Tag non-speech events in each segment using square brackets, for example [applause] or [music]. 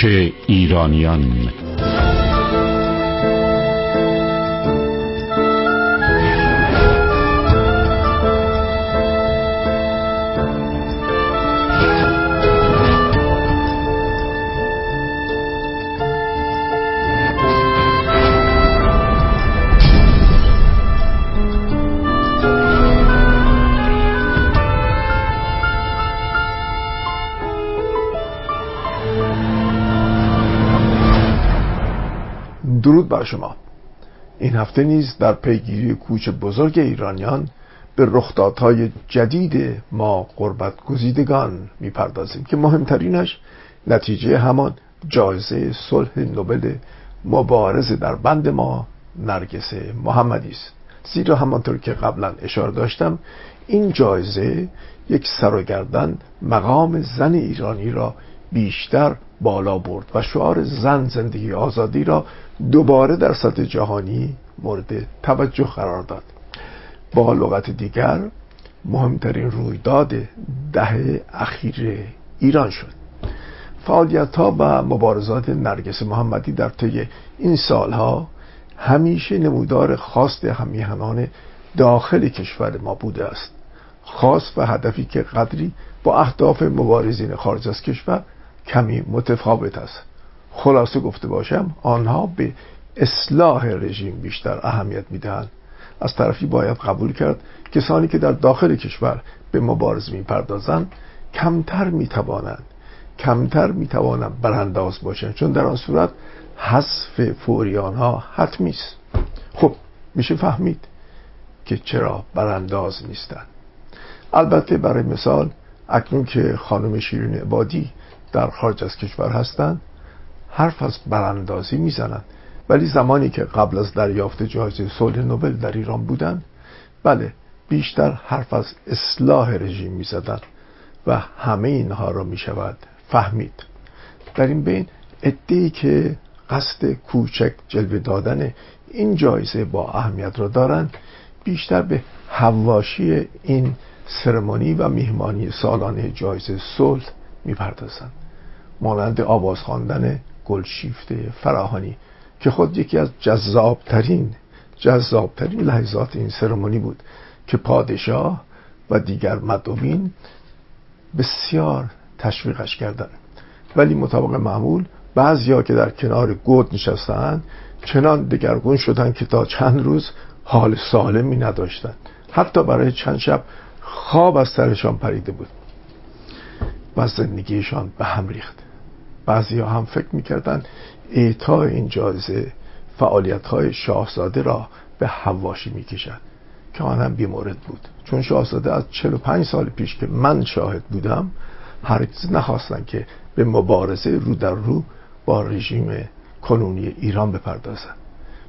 کوچ ایرانیان درود بر شما. این هفته نیز در پیگیری کوچ بزرگ ایرانیان به رخدادهای جدید ما قربت گزیدگان می‌پردازیم که مهمترینش نتیجه همان جایزه صلح نوبل مبارزه در بند ما نرگس محمدی است. زیرا همانطور که قبلا اشاره داشتم این جایزه یک سر مقام زن ایرانی را بیشتر بالا برد و شعار زن زندگی آزادی را دوباره در سطح جهانی مورد توجه قرار داد. با لغت دیگر مهمترین رویداد دهه اخیر ایران شد. فعالیت ها و مبارزات نرگس محمدی در طی این سالها همیشه نمودار خواست همیهنان داخل کشور ما بوده است. خواست و هدفی که قدری با اهداف مبارزین خارج از کشور کمی متفاوت است. خلاصه گفته باشم آنها به اصلاح رژیم بیشتر اهمیت می‌دهند. از طرفی باید قبول کرد کسانی که در داخل کشور به مبارزه می‌پردازند کمتر می‌توانند کمتر می‌توانند برانداز باشند. چون در آن صورت حذف فوری آنها حتمی است. خب میشه فهمید که چرا برانداز نیستند. البته برای مثال اکنون که خانم شیرین عبادی در خارج از کشور هستند حرف از براندازی می‌زنند ولی زمانی که قبل از دریافت جایزه صلح نوبل در ایران بودند بله بیشتر حرف از اصلاح رژیم می‌زدند و همه اینها را می‌شود فهمید. در این بین ادهی که قصد کوچک جلوه دادن این جایزه با اهمیت را دارند بیشتر به حواشی این سرمانی و میهمانی سالانه جایزه صلح می‌پردازند. مانند آواز خواندن گلشیفته فراهانی که خود یکی از جذابترین جذابترین لحظات این سرمونی بود که پادشاه و دیگر مدوین بسیار تشویقش کردند. ولی مطابق معمول بعضیا که در کنار گود نشستند چنان دگرگون شدند که تا چند روز حال سالمی نداشتند. حتی برای چند شب خواب از سرشان پریده بود و زندگیشان به هم ریخت. بعضی هم فکر می‌کردن اعطای این جایزه فعالیت های شاهزاده را به حواشی می‌کشد که آنم بیمورد بود. چون شاهزاده از 45 سال پیش که من شاهد بودم هرگز نخواستن که به مبارزه رو در رو با رژیم کنونی ایران بپردازند.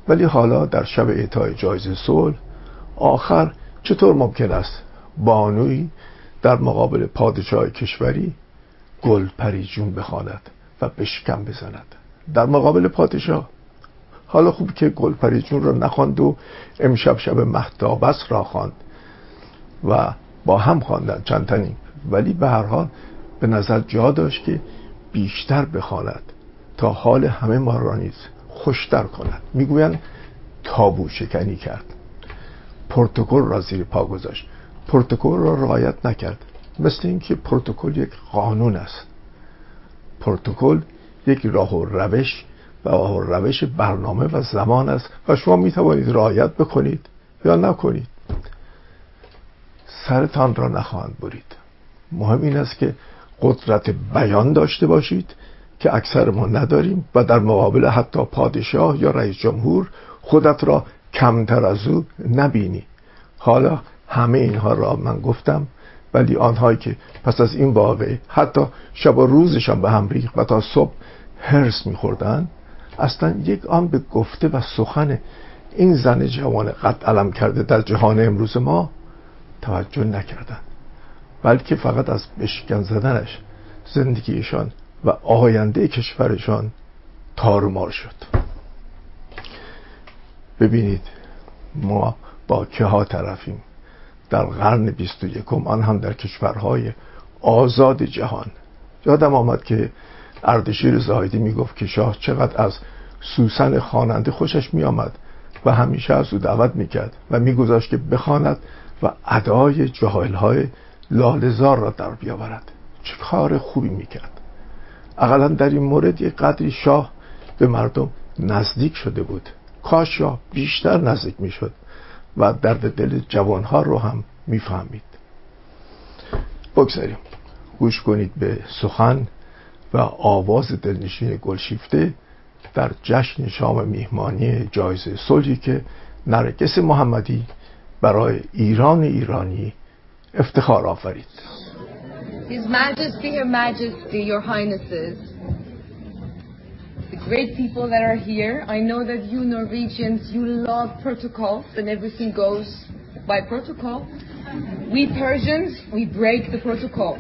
ولی حالا در شب اعطای جایزه صلح آخر چطور ممکن است بانوی در مقابل پادشاه کشوری گل پریجون بخواند؟ و بشکم بزند. در مقابل پادشاه. حالا خوب که گل جون را نخواند و امشب شب مهتابس را خواند و با هم خواندن چند تنی ولی به هر حال به نظر جا داشت که بیشتر بخواند تا حال همه ما را نیز خوشتر کند. می‌گویند تابو شکنی کرد. پروتکل را زیر پا گذاشت. پروتکل را رعایت نکرد. مثل اینکه پروتکل یک قانون است. پروتکل یک راه و روش و راه و روش برنامه و زمان است و شما می توانید رعایت بکنید یا نکنید. سرتان را نخواهند برید. مهم این است که قدرت بیان داشته باشید که اکثر ما نداریم و در مقابل حتی پادشاه یا رئیس جمهور خودت را کمتر از او نبینی. حالا همه اینها را من گفتم. ولی آنهایی که پس از این واقعه حتی شب و روزشان به هم ریخت و تا صبح هرس میخوردن اصلا یک آن به گفته و سخن این زن جوان قد علم کرده در جهان امروز ما توجه نکردن بلکه فقط از بشکن زدنش زندگیشان و آینده کشورشان تارمار شد. ببینید ما با که ها طرفیم. در قرن بیست و یکم آن هم در کشورهای آزاد جهان. یادم آمد که اردشیر زاهدی می‌گفت که شاه چقدر از سوسن خواننده خوشش میآمد و همیشه از او دعوت می‌کرد و میگذاشت که بخواند و ادای جاهلهای لالزار را در بیاورد. چه کار خوبی می‌کرد. اقلا در این مورد یک قدری شاه به مردم نزدیک شده بود. کاش شاه بیشتر نزدیک می‌شد. و درد دل جوانها رو هم می‌فهمید. بگذاریم. گوش کنید به سخن و آواز دلنشین گلشیفته در جشن شام میهمانی جایزه صلحی که نرگس محمدی برای ایران ایرانی افتخار آفرید. His Majesty, Her Majesty, Your Highnesses, great people that are here, I know that you Norwegians, you love protocols and everything goes by protocol. We Persians, we break the protocol.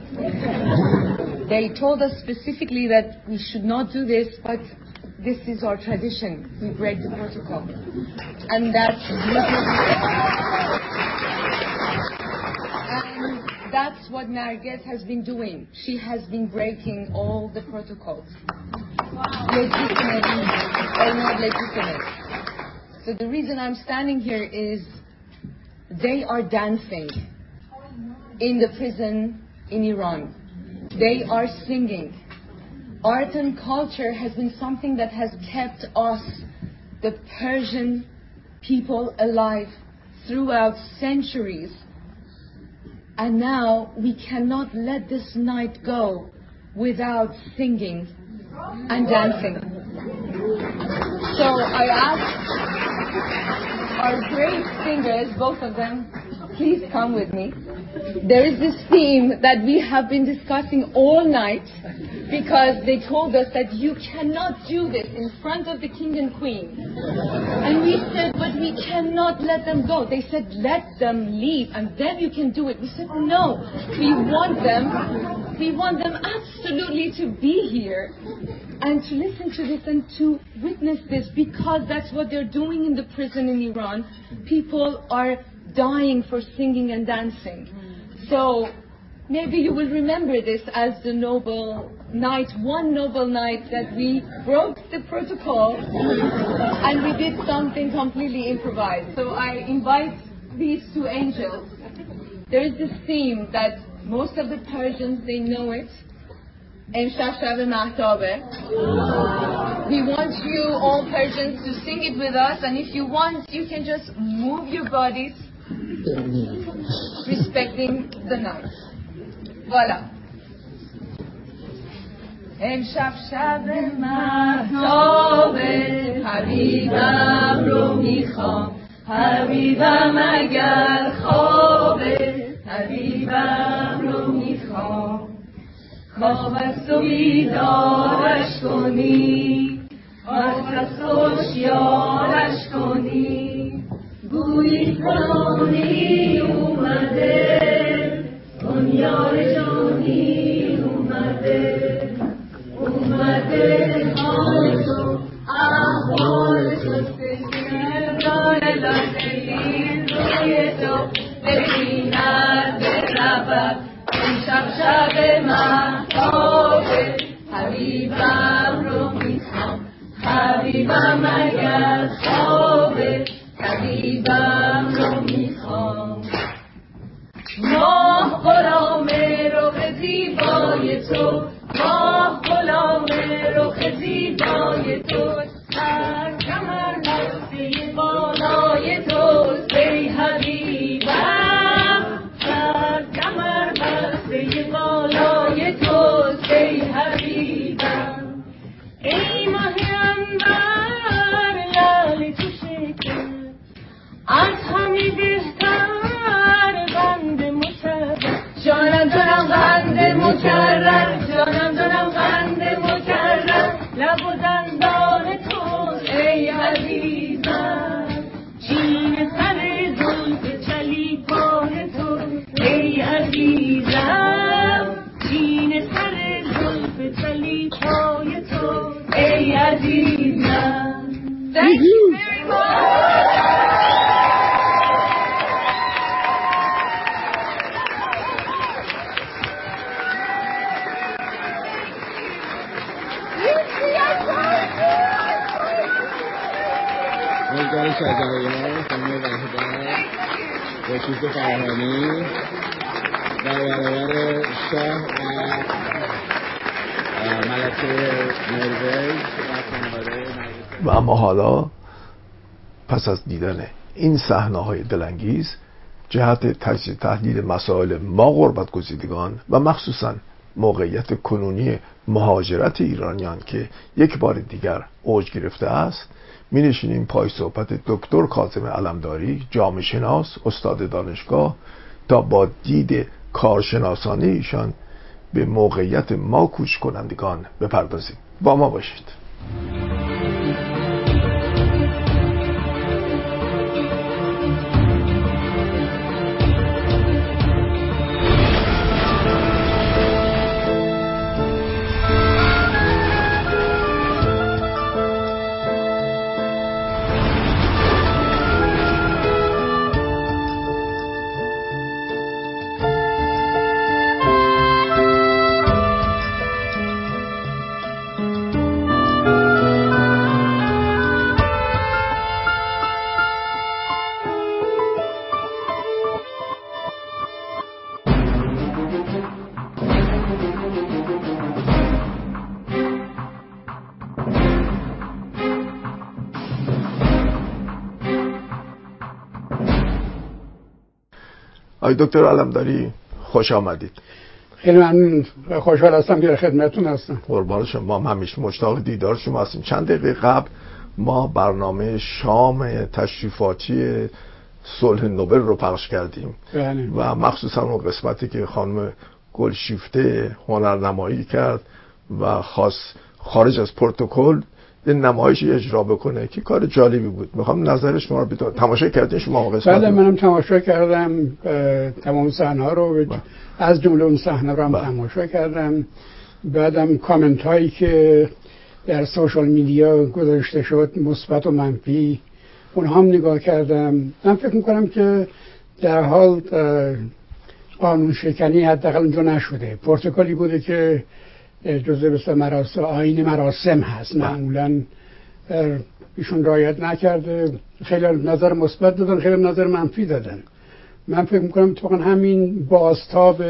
they told us specifically that we should not do this, but this is our tradition. We break the protocol. And that's and that's what Nargis has been doing. She has been breaking all the protocols. Legitimate not legitimate. So the reason I'm standing here is they are dancing in the prison in Iran. They are singing. Art and culture has been something that has kept us, the Persian people, alive throughout centuries. And now we cannot let this night go without singing and dancing. So I ask our great singers, both of them, please come with me. There is this theme that we have been discussing all night because they told us that you cannot do this in front of the king and queen. And we said, but we cannot let them go. They said, let them leave and then you can do it. We said, no, we want them, we want them absolutely to be here and to listen to this and to witness this because that's what they're doing in the prison in Iran. People are dying for singing and dancing. So maybe you will remember this as the noble night, one noble night that we broke the protocol and we did something completely improvised. So I invite these two angels. There is this theme that most of the Persians, they know it. امشب شب محتابه We want you all Persians to sing it with us and if you want you can just move your bodies respecting the night. Voilà. امشب شب محتابه حبیبم رو می‌خوام حبیبم اگر خوابه حبیبم رو می‌خوام خواب است و بیدارش کنی وقت خوشیارش کنی گویی کنی اومده دنیای حبیبم رو می‌خوام. ماه غلام رخ زیبای تو ماه غلام رخ زیبای تو. پس از دیدن این صحنه های دلانگیز جهت تجزیه تحلیل مسائل ما غربت گزیدگان و مخصوصا موقعیت کنونی مهاجرت ایرانیان که یک بار دیگر اوج گرفته است می نشینیم پای صحبت دکتر کاظم علمداری جامعه شناس استاد دانشگاه تا با دید کارشناسانه ایشان به موقعیت ما کوچ کنندگان بپردازیم. با ما باشید. دکتر علمداری خوش آمدید. خیلی من خوشحال هستم که خدمتتون هستم. قربان شما. ما همیشه مشتاق دیدار شما هستیم. چند دقیقه قبل ما برنامه شام تشریفاتی صلح نوبل رو پخش کردیم. بله. و مخصوصا اون قسمتی که خانم گلشیفته هنرنمایی کرد و خاص خارج از پروتکل یه نمایشی اجرا بکنه که کار جالبی بود. می‌خوام نظر شما رو بدونم تماشا کردین شما قسمت بله منم تماشا کردم. تمام صحنه ها رو از جمله اون صحنه رو هم بله. تماشا کردم. بعدم کامنت هایی که در سوشال میدیا گذاشته شد مثبت و منفی اونها هم نگاه کردم. من فکر می‌کنم که در حال قانون شکنی حداقل اونجا نشده. پروتکلی بوده که جزء بسیار مراسم آین مراسم هست معمولا اه، ایشون رایت نکرده. خیلی نظر مثبت دادن خیلی نظر منفی دادن. من فکر می‌کنم اتفاقا همین بازتاب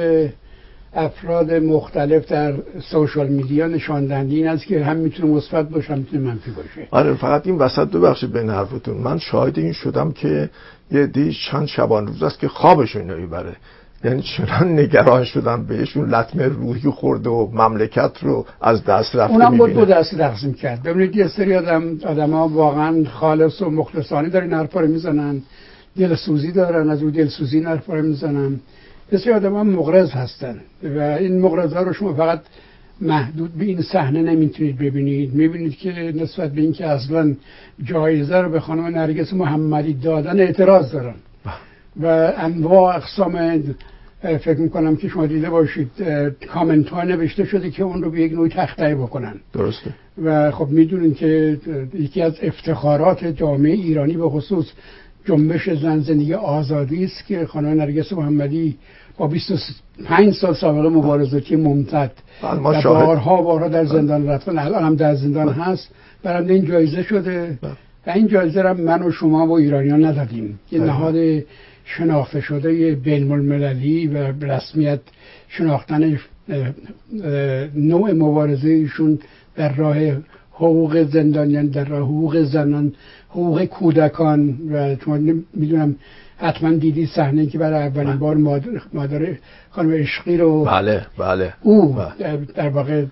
افراد مختلف در سوشال میدیا نشان دهنده این است که هم می‌تونه مثبت باشه هم می‌تونه منفی باشه. آره فقط این وسط ببخشید بین حرفتون من شاهد این شدم که یه دی چند شبان روز است که خوابشون نمی‌بره یعنی چنان نگران شدن بهشون لطمه روحی خورده و مملکت رو از دست رفته اونم بود دو دستی تقسیم کرد. ببینید یه سری آدم آدم ها واقعا خالص و مخلصانه دارن حرفا رو می‌زنن. دل سوزی دارن از اون دل سوزی این حرفا رو می‌زنن. بسیار آدم ها مغرض هستن و این مغرض ها رو شما فقط محدود به این صحنه نمی‌تونید ببینید. می‌بینید که نسبت به اینکه اصلا جایزه رو به خانم نرگس محمدی دادن اعتراض دارن. و انواع اقسام فکر می‌کنم که شما دیده باشید کامنت ها نوشته شده که اون رو به یک نوع تخته بکنن. درسته. و خب می‌دونین که یکی از افتخارات جامعه ایرانی به خصوص جنبش زن زندگی آزادی است که خانم نرگس محمدی با 25 سال سابقه مبارزاتی ممتد بله، و بارها بارها در زندان رفتن الان هم در زندان هست. برنده این جایزه شده. بله. و این جایزه را من و شما و ایرانیان ندادیم. یه بله. نهاد شناخته شده بین المللی و رسمیت شناختن نوع مبارزه ایشون در راه حقوق زندانیان در راه حقوق زنان حقوق کودکان و شما می‌دونم حتما دیدی صحنه که برای اولین بار مادر, مادر خانم عشقی رو بله بله او بله. در واقع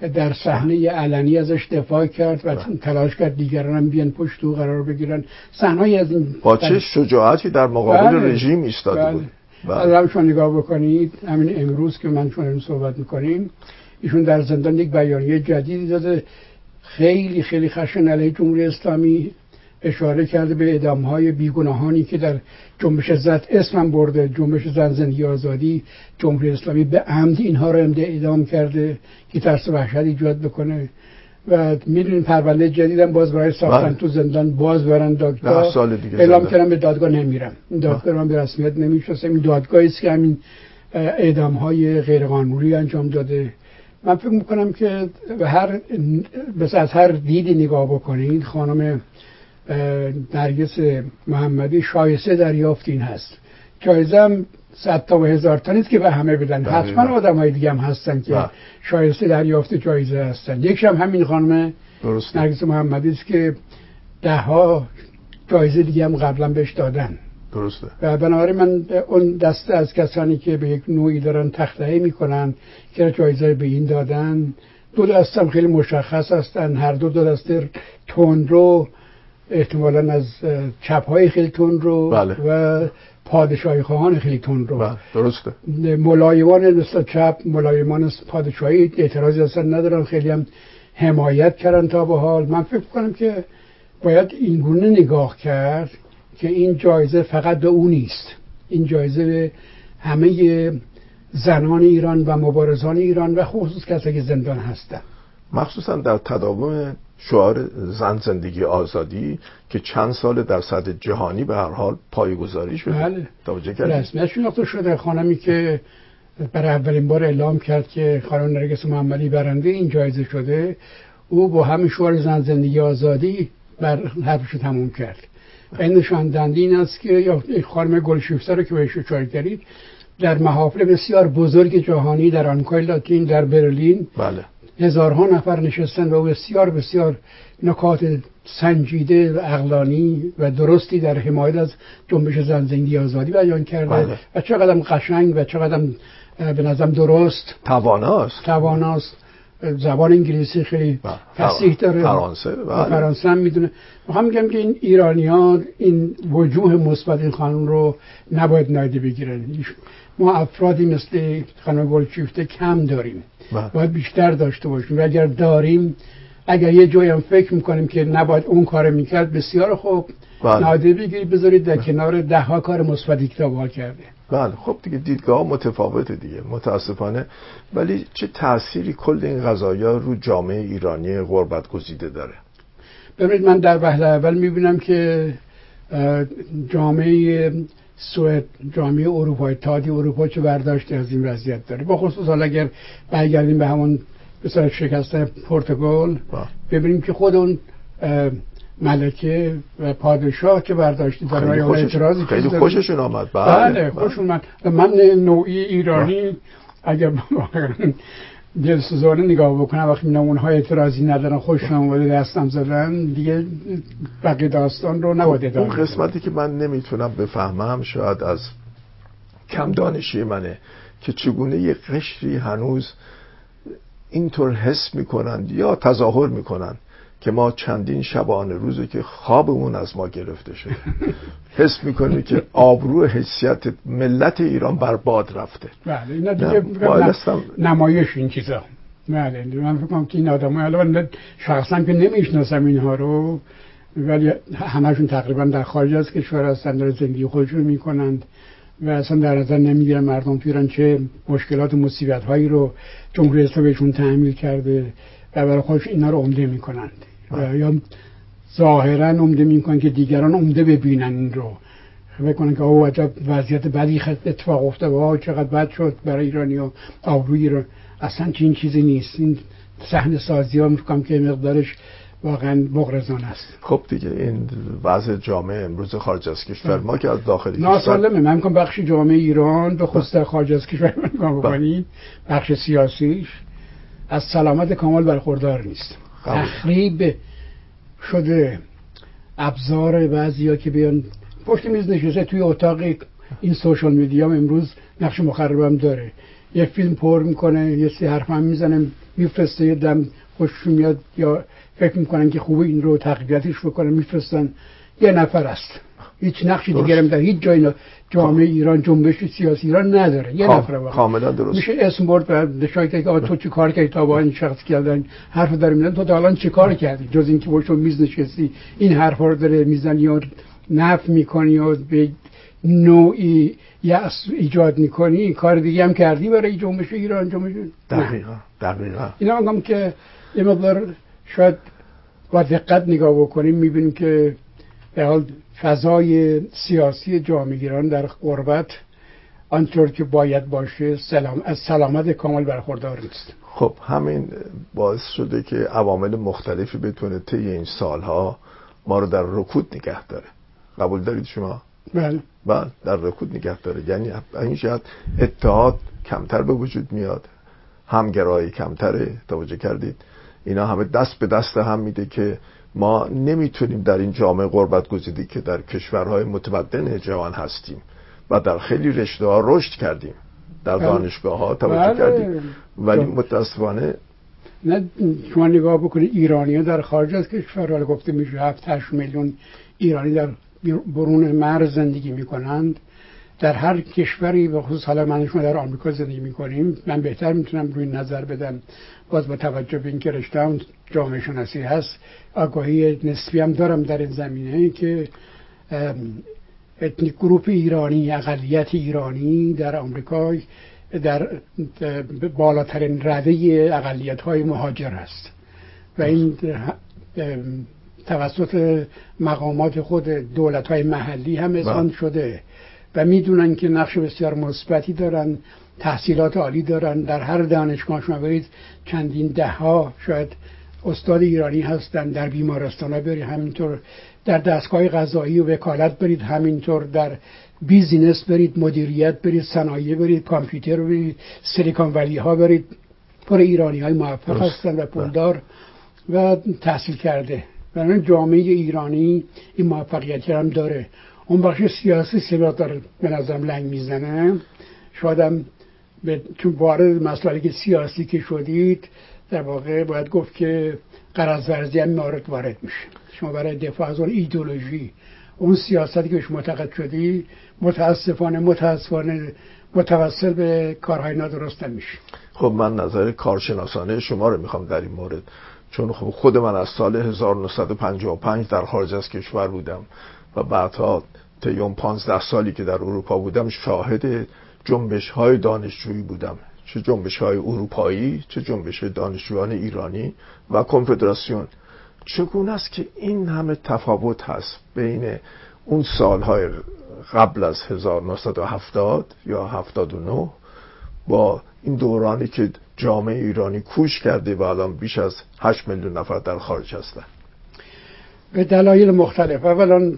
در صحنه علنی ازش دفاع کرد و تلاش کرد دیگران هم بیان پشت او قرار بگیرن صحنه از این با چه شجاعتی در مقابل بله. رژیم ایستاده بله. بود بله. شما نگاه بکنید همین امروز که من شما صحبت می‌کنیم ایشون در زندان یک بیانیه جدیدی داده خیلی خیلی خشن علیه جمهوری اسلامی اشاره کرده به اعدام های بیگناهانی که در جنبش زد اسمم برده جنبش زن زندگی آزادی جمهوری اسلامی به عمد اینها رو امده اعدام کرده که ترس وحشت ایجاد بکنه. و می‌دونین پرونده جدیدم باز برای ساختن بله. تو زندان باز برن دادگاه. سال دیگه اعلام. کردم به دادگاه نمیرم. این دادگاه رو من به رسمیت نمی‌شناسم این دادگاهی است که همین اعدام های غیرقانونی انجام داده. من فکر می‌کنم که به هر بس از هر دیدی نگاه بکنید خانم نرگس محمدی شایسته دریافت این هست. جایزه هم صد تا و هزار تا نیست که به همه بدن. حتما. آدم های دیگه هم هستن که بله. شایسته دریافت جایزه هستن. یکش هم همین خانم نرگس محمدی است که ده ها جایزه دیگه هم قبلا بهش دادن. درسته. و بنابراین من اون دسته از کسانی که به یک نوعی دارن تخته می‌کنن که جایزه به این دادن دو دستم خیلی مشخص هستن. هر دو دو دسته تون رو احتمالا از چپ های خیلی تون رو بله. و پادشاهی خواهان خیلی تون رو. بله درسته. ملایمان مثل چپ ملایمان پادشاهی اعتراضی اصلا ندارن. خیلی هم حمایت کردن تا به حال. من فکر کنم که باید اینگونه نگاه کرد که این جایزه فقط به او نیست. این جایزه به همه زنان ایران و مبارزان ایران و خصوص کسایی که زندان هستن. مخصوصا در تداوم شعار زن زندگی آزادی که چند سال در سطح جهانی به هر حال پایگذاری شده. بله. توجه رسمیت شناخته شده. خانمی که برای اولین بار اعلام کرد که خانم نرگس محمدی برنده این جایزه شده او با همین شعار زن زندگی آزادی بر حرفش تموم کرد. و این نشان دهنده این است که یا خانم گلشیفته رو که بهش اشاره کردید در محافل بسیار بزرگ جهانی در آمریکای لاتین در برلین بله. هزارها نفر نشستن و بسیار بسیار نکات سنجیده و اقلانی و درستی در حمایت از جنبش زن زندگی آزادی بیان کرده. بله. و چقدر قشنگ و چقدر به نظرم درست. تواناست. تواناست. زبان انگلیسی خیلی بله. فسیح داره فرانسه بله. فرانسه هم می‌دونه می‌خوام میگم که این ایرانیان این وجوه مثبت این خانم رو نباید نادیده بگیرن ما افرادی مثل خانم گلچیفته کم داریم بله. باید بیشتر داشته باشیم و اگر داریم اگر یه جایی هم فکر می‌کنیم که نباید اون کار می‌کرد بسیار خوب. نادیده بگیرید بذارید در کنار ده ها کار مثبتی که تا کرده بله خب دیگه دیدگاه متفاوته دیگه متاسفانه. ولی چه تأثیری کل این قضایا رو جامعه ایرانی غربت گزیده داره؟ ببینید من در وهله اول می‌بینم که جامعه سوئد جامعه اروپا اتحادیه اروپا چه برداشتی از این وضعیت داره؟ با خصوص حالا اگر برگردیم به همون مثلا شکست پرتغال. ببینیم که خود اون ملکه و پادشاه که برداشتی داره خیلی خوشش اعتراضی خیلی. خوششون آمد بله, بله خوشون من من نوعی ایرانی اگر [laughs] دلسوزانه نگاه بکنم وقتی می‌بینم اونها اعتراضی ندارن خوششون اومده دستم زدن دیگه بقیه داستان رو نباید اون ادامه بدم. قسمتی که من نمی‌تونم بفهمم شاید از کم دانشی منه که چگونه یه قشری هنوز اینطور حس می‌کنند یا تظاهر می‌کنن که ما چندین شبانه روزه که خوابمون از ما گرفته شده. حس می‌کنه که آبرو حیثیت ملت ایران بر باد رفته. بله اینا دیگه. نمایش این چیزا. بله من فکر کنم که این آدم الان شخصا که نمی‌شناسم اینها رو ولی همشون تقریبا در خارج از کشور هستن در زندگی خودشون می‌کنند و اصلا در نظر نمی‌گیرن مردم تو ایران چه مشکلات و مصیبت هایی رو جمهوری اسلامی بهشون تحمیل کرده و برای خودش اینا رو عمده می‌کنند. یا ظاهرا عمده می‌کنن که دیگران عمده ببینن این رو. فکر کنن که اوه عجب وضعیت بدی اتفاق افتاد و چقدر بد شد برای ایرانی و آبروی ایران. اصلا چنین چیزی نیست. این صحنه سازی ها می‌کنم که مقدارش واقعا بغرزانه است. خب دیگه این وضع جامعه امروز خارج از کشور ما که از داخل ناسالمه. من می‌کنم بخش جامعه ایران به خصوص در خارج از کشور نگاه بکنید بخش سیاسیش. از سلامت کامل برخوردار نیست. تخریب شده ابزار بعضی که بیان پشت میز نشسته توی اتاق این سوشال میدیا امروز نقش مخربم داره. یه فیلم پر می‌کنه یه سی حرف هم می‌زنه میفرسته یه دم خوششون میاد یا فکر می‌کنن که خوبه این رو تقویتش بکنن میفرستن. یه نفر است. هیچ نقشی. دیگه هم در هیچ جای جامعه ایران جنبش سیاسی ایران نداره یه نفر واقعا کاملا درست میشه اسم برد و نشاید که تو چی کار کردی تا با این شخص کردن حرف داره میزن تو تا الان چی کار کردی جز اینکه با شما میز نشستی این حرفا رو داره می‌زنی یا نف می‌کنی یا به نوعی یأس ایجاد می‌کنی کار دیگه هم کردی برای جنبش ایران جنبش. دقیقا دقیقا اینا میگم که یه مقدار شاید با دقت نگاه بکنیم می‌بینیم که به حال فضای سیاسی جامعه ایران در غربت آنطور که باید باشه سلام از سلامت کامل برخوردار نیست. خب همین باعث شده که عوامل مختلفی بتونه طی این سالها ما رو در رکود نگه داره. قبول دارید شما؟ بله. بله در رکود نگه داره. یعنی این شاید اتحاد کمتر به وجود میاد همگرایی کمتره. توجه کردید؟ اینا همه دست به دست هم میده که ما نمی‌تونیم در این جامعه غربت گزیده که در کشورهای متمدن جوان هستیم و در خیلی رشته ها رشد کردیم در بله. دانشگاه ها توجه بله. کردیم ولی. متاسفانه نه شما نگاه بکنید ایرانی در خارج از کشور حالا گفته میشه 7 8 میلیون ایرانی در برون مرز زندگی می‌کنند در هر کشوری به خصوص حالا من شما در آمریکا زندگی می‌کنیم من بهتر می‌تونم روی نظر بدم. باز با توجه به اینکه رشته‌ام جامعه شناسی هست آگاهی نسبی هم دارم در این زمینه که ethnic group ایرانی اقلیت ایرانی در آمریکا در بالاترین رده اقلیت های مهاجر است و این توسط مقامات خود دولت های محلی هم اذعان بله. شده. و می‌دونن که نقش بسیار مثبتی دارن تحصیلات عالی دارن. در هر دانشگاه شما برید چندین ده ها شاید استاد ایرانی هستن در بیمارستان ها برید. همینطور در دستگاه غذایی و وکالت برید. همینطور در بیزینس برید مدیریت برید صنایع برید کامپیوتر برید سیلیکون ولی ها برید. پر ایرانی های موفق. هستن و پولدار و تحصیل کرده. بنابراین جامعه ایرانی این موفقیت هم داره. اون بخش سیاسی سبب داره به نظرم لنگ می‌زنه. شادم به چون وارد مسائلی که سیاسی که شدید در واقع باید گفت که قرض ورزی هم وارد وارد میشه. شما برای دفاع از اون ایدولوژی اون سیاستی که شما معتقد شدی متاسفانه متاسفانه متوسل به کارهای نادرست میشه خب من نظر کارشناسانه شما رو می‌خوام در این مورد چون خب خود من از سال 1955 در خارج از کشور بودم. و بعدها طی اون 15 سالی که در اروپا بودم شاهد جنبش های دانشجویی بودم. چه جنبش های اروپایی چه جنبش دانشجویان ایرانی و کنفدراسیون. چگونه است که این همه تفاوت هست بین اون سالهای قبل از 1970 یا 79 با این دورانی که جامعه ایرانی کوش کرده و الان بیش از 8 میلیون نفر در خارج هستن؟ به دلایل مختلف. اولا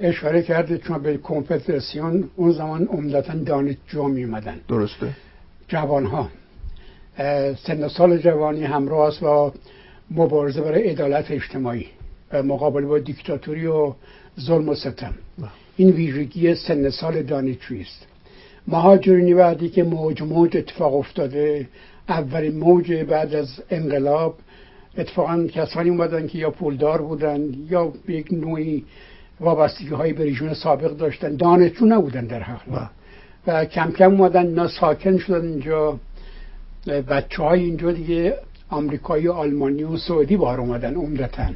اشاره کرده چون به کنفدراسیون اون زمان عمدتا دانشجو می اومدن درسته؟ جوان ها سن سال جوانی همراه است با مبارزه برای عدالت اجتماعی و مقابله با دیکتاتوری و ظلم و ستم. این ویژگی سن سال دانشجویی است. مهاجرینی بعدی که موج موج اتفاق افتاده اولین موج بعد از انقلاب اتفاقا کسانی اومدن که یا پولدار بودن یا به یک نوعی وابستگی های به رژیم سابق داشتن. دانشجو نبودن در حقیقت و کم کم اومدن اینا ساکن شدن اینجا. بچه های اینجا دیگه آمریکایی و آلمانی و سعودی بار اومدن عمدتا.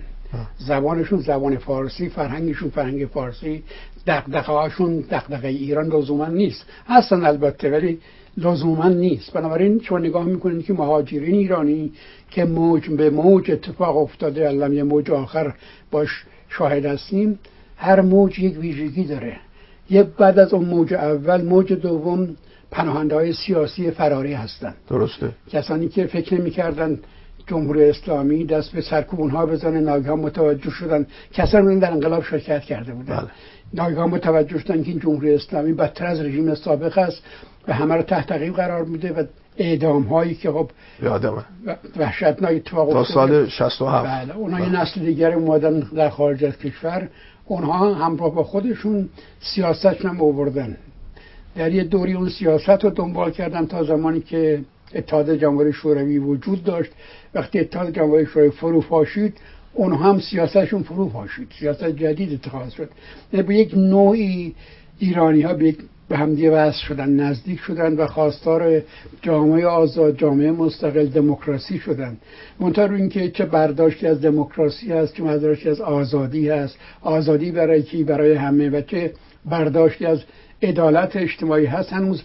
زبانشون زبان فارسی فرهنگشون فرهنگ فارسی دقدقه هاشون دقدقه ایران لزوما نیست. هستن البته ولی لزوما نیست. بنابراین شما نگاه می‌کنید که مهاجرین ایرانی که موج به موج اتفاق افتاده الان یه موج آخر باش شاهد هستیم هر موج یک ویژگی داره. یه بعد از اون موج اول موج دوم پناهنده های سیاسی فراری هستند. درسته. کسانی که فکر می‌کردن جمهوری اسلامی دست به سرکوبون ها بزنه ناگهان متوجه شدن. کسانی در انقلاب شرکت کرده بودن. بله. ناگهان متوجه شدن که این جمهوری اسلامی بدتر از رژیم سابق است. و همه رو تحت تعقیب قرار میده و اعدام هایی که خب یادمه. وحشتناک اتفاق تا. سال 67 بله اونها یه نسل دیگر اومدن در خارج از کشور. اونها همراه با خودشون سیاست هم آوردن. در یه دوری اون سیاست رو دنبال کردن تا زمانی که اتحاد جمهوری شوروی وجود داشت. وقتی اتحاد جمهوری شوروی فرو پاشید اونها هم سیاستشون فرو پاشید. سیاست جدید اتخاذ شد. یعنی به یک نوعی ایرانی ها به یک به همدیگه وصل شدن نزدیک شدن و خواستار جامعه آزاد جامعه مستقل دموکراسی شدن. منتها رو اینکه چه برداشتی از دموکراسی هست چه برداشتی از آزادی هست آزادی برای کی؟ برای همه. و چه برداشتی از عدالت اجتماعی هست هنوز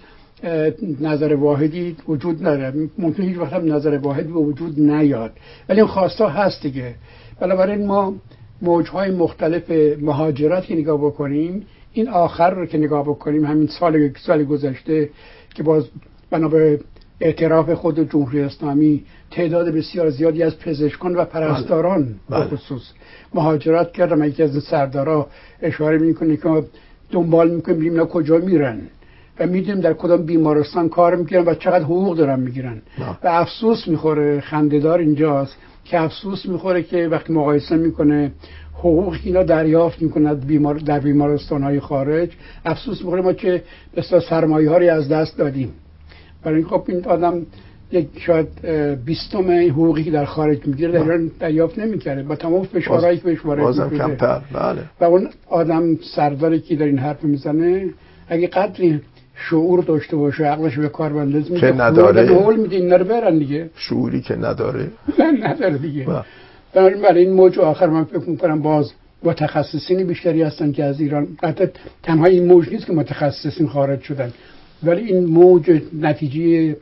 نظر واحدی وجود نداره. ممکن هیچ وقت هم نظر واحدی به وجود نیاد. ولی این خواستا هست دیگه. بنابراین ما موجهای مختلف مهاجرت که نگاه بکنیم این آخر رو که نگاه بکنیم همین سال سال گذشته که باز بنا به اعتراف خود جمهوری اسلامی تعداد بسیار زیادی از پزشکان و پرستاران به بله. خصوص مهاجرت کردم یکی از سردارا اشاره می‌کنه که دنبال می‌کنیم ببینیم کجا میرن و می‌دونیم در کدام بیمارستان کار می‌کنن و چقدر حقوق دارن می‌گیرن نه. و افسوس می‌خوره خندهدار اینجاست که افسوس می‌خوره که وقتی مقایسه می‌کنه حقوق اینا دریافت می‌کنن بیمار در بیمارستان های خارج. افسوس می‌خوره ما که بسیار سرمایه ها از دست دادیم. برای این خب این آدم یک شاید بیستم حقوقی که در خارج می‌گیره در ایران دریافت نمی‌کرده. با تمام فشارهایی که بهش وارد بازم می‌شده. کمتر. بله. و اون آدم سرداری که در این حرف می‌زنه؟ اگه قدری شعور داشته باشه عقلش به کار بنداز میده که نداره. حول میده اینا رو برن دیگه. شعوری که نداره. نه نداره دیگه. بله. برای این موج آخر من فکر می‌کنم باز متخصصین بیشتری هستن که از ایران. حتی تنها این موج نیست که متخصصین خارج شدن. ولی این موج نتیجه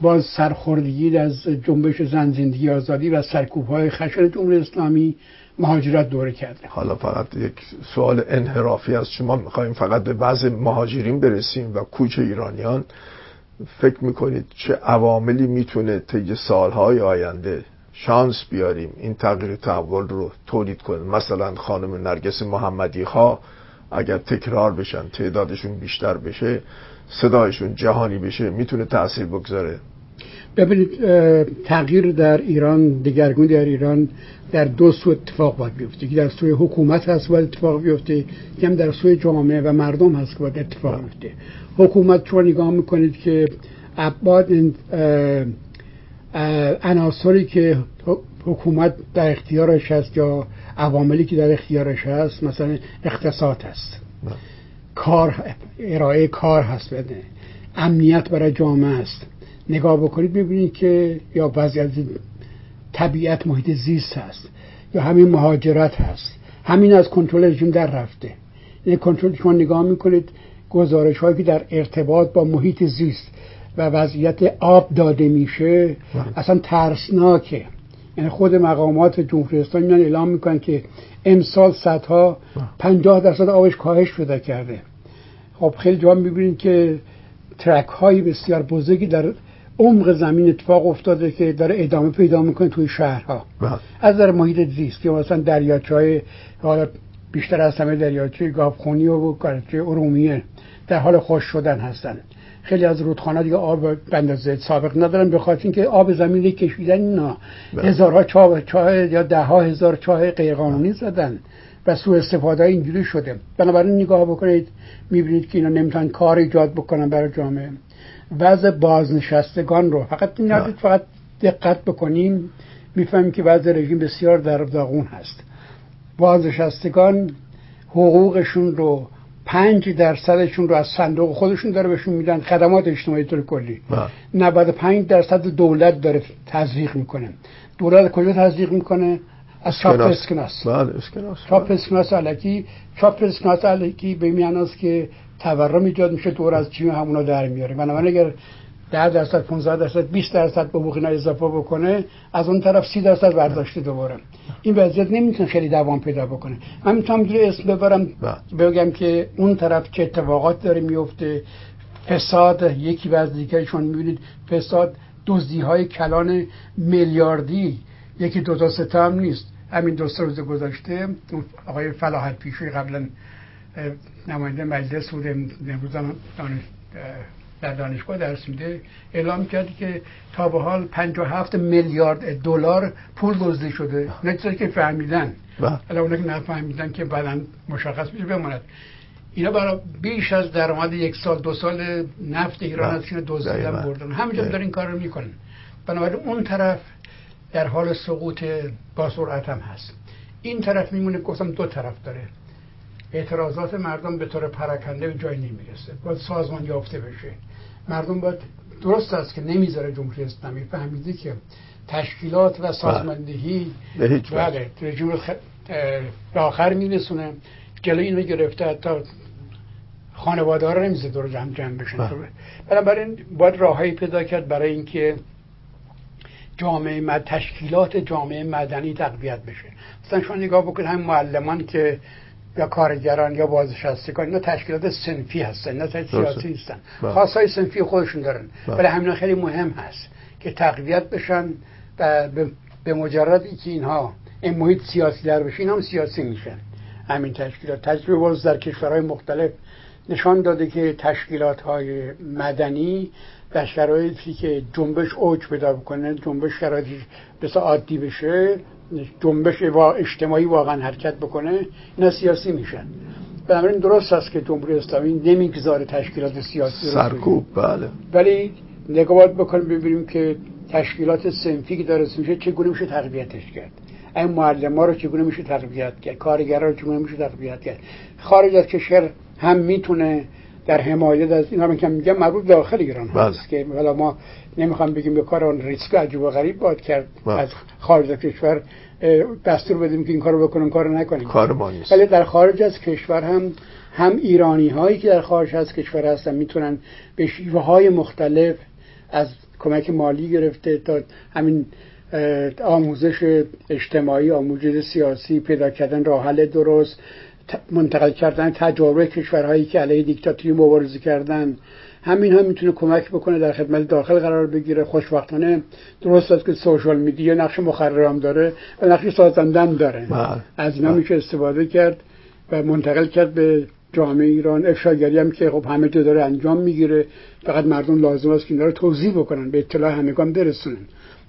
باز سرخوردگی از جنبش زن زندگی آزادی و سرکوب های خشن جمهوری اسلامی مهاجرت دوره کرده. حالا فقط یک سوال انحرافی از شما می‌خوایم. فقط به بعض مهاجرین برسیم و کوچ ایرانیان. فکر می‌کنید چه عواملی می‌تونه طی سالهای آینده شانس بیاریم این تغییر تحول رو تولید کنه مثلا خانم نرگس محمدی خواه اگر تکرار بشن تعدادشون بیشتر بشه صدایشون جهانی بشه می‌تونه تاثیر بگذاره. ببینید تغییر در ایران دگرگونی در ایران در دو سو اتفاق باید بیفته. که در سوی حکومت هست باید اتفاق بیفته که هم در سوی جامعه و مردم هست که باید اتفاق بیفته. حکومت شما نگاه می‌کنید که اه، عناصری که حکومت در اختیارش هست یا عواملی که در اختیارش هست مثلا اقتصاد هست. بله. کار ارائه کار هست. بده امنیت برای جامعه است. نگاه بکنید ببینید که یا بعضی از این طبیعت محیط زیست هست یا همین مهاجرت هست. همین از کنترل رژیم در رفته. این کنترل شما نگاه می‌کنید گزارش هایی که در ارتباط با محیط زیست و وضعیت آب داده میشه اصلا ترسناکه. یعنی خود مقامات جمهوری اسلامی میان اعلام می‌کنن که امسال صدها پنجاه درصد آبش کاهش پیدا کرده. خب خیلی جا می‌بینید که ترک های بسیار بزرگی در عمق زمین اتفاق افتاده که داره ادامه پیدا می‌کنه توی شهرها. بله. از در محیط زیست که مثلا دریاچه های حالا بیشتر از همه دریاچه گاوخونی و دریاچه ارومیه در حال خوش شدن هستن. خیلی از رودخانه دیگه آب به اندازه سابق ندارن به خاطر اینکه آب زمین رو کشیدن اینا بله. هزارها چاه چاه یا ده ها هزار چاه غیرقانونی زدن و سوء استفاده اینجوری شده بنابراین نگاه بکنید می‌بینید که اینا نمی‌تونن کار ایجاد بکنن برای جامعه وضع بازنشستگان رو فقط این. فقط دقت بکنیم می‌فهمیم که وضع رژیم بسیار در داغون هست بازنشستگان حقوقشون رو پنج درصدشون رو از صندوق خودشون داره بهشون میدن خدمات اجتماعی طور کلی. بله. 95 درصد دولت داره تزریق می‌کنه. دولت کجا تزریق می‌کنه؟ از چاپ اسکناس. بله چاپ اسکناس علکی. چاپ اسکناس علکی به معناست که تورم ایجاد میشه دور از جیب همونا در میاره. بنابراین اگر 10 درصد 15 درصد 20 درصد به حقوق اینا اضافه بکنه از اون طرف 30 درصد برداشته دوباره. این وضعیت نمی‌تونه خیلی دوام پیدا بکنه. من می‌تونم اینجوری اسم ببرم بله. بگم که اون طرف چه اتفاقات داره میفته فساد یکی از دیگه شما می‌بینید فساد دزدی های کلان میلیاردی. یکی دو تا سه هم نیست. همین دو سه روز گذشته آقای فلاحت پیشوی قبلا نماینده مجلس بود امروز در دانشگاه درس میده اعلام کرد که تا به حال 57 میلیارد دلار پول دزدی شده. نه چیزی که فهمیدن. بله. حالا اونا که نفهمیدن که بعدا مشخص میشه بماند. اینا برای بیش از درآمد یک سال دو سال نفت ایران بله. از که دزدیدن. بردن. همینجا. دارن این کار رو می‌کنن. بنابراین اون طرف در حال سقوط با سرعت هم هست. این طرف میمونه گفتم دو طرف داره. اعتراضات مردم به طور پراکنده به جای نمی‌رسه. باید سازمان یافته بشه. مردم باید درست است که نمی‌ذاره جمهوری اسلامی فهمیده که تشکیلات و سازماندهی به هیچ وجه. بله خ... به آخر میرسونه جلوی اینو گرفته حتی خانواده ها رو نمیزه دور جمع جمع بشن بله. بنابراین باید راههایی پیدا کرد برای اینکه جامعه مد... تشکیلات جامعه مدنی تقویت بشه مثلا شما نگاه بکنید همین معلمان که یا کارگران یا بازنشستگان اینا تشکیلات سنفی هستن نه سیاسی نیستن. بله. خاصای سنفی خودشون دارن. بله. ولی همین خیلی مهم هست که تقویت بشن و به- به مجردی که اینها این محیط سیاسی در بشه این هم سیاسی میشن. همین تشکیلات. تجربه باز در کشورهای مختلف نشان داده که تشکیلات های مدنی در شرایطی که جنبش اوج پیدا بکنه جنبش شرایطی بس عادی بشه جنبش وا- اجتماعی واقعا حرکت بکنه اینا سیاسی میشن. بنابراین درست است که جمهوری اسلامی نمی‌گذاره تشکیلات سیاسی سرکوب بله. ولی نگاه بکنیم ببینیم که تشکیلات سنفی که داره میشه چگونه میشه تقویتش کرد؟ این معلم ها رو چگونه میشه تقویت کرد؟ کارگرا رو چگونه میشه تقویت کرد؟ خارج از کشور هم می‌تونه در حمایت از اینا که میگم مربوط داخل ایران بله. هست که حالا ما نمی‌خوام بگیم به کار اون ریسک عجیب و غریب باید کرد بله. از خارج از کشور دستور بدیم که این کارو بکنیم کارو نکنیم کار ما نیست ولی در خارج از کشور هم هم ایرانی هایی که در خارج از کشور هستن می‌تونن به شیوه های مختلف از کمک مالی گرفته تا همین آموزش اجتماعی آموزش سیاسی پیدا کردن راه حل درست منتقل کردن تجربه کشورهایی که علیه دیکتاتوری مبارزه کردن. همین هم می‌تونه کمک بکنه در خدمت داخل قرار بگیره. خوشبختانه درست است که سوشال میدیا نقش مخررم داره و نقش سازنده هم داره. بله. از اینا. میشه استفاده کرد و منتقل کرد به جامعه ایران. افشاگری هم که خب همه جا داره انجام می‌گیره. فقط مردم لازم است که اینا رو توضیح بکنن به اطلاع همگان برسونن.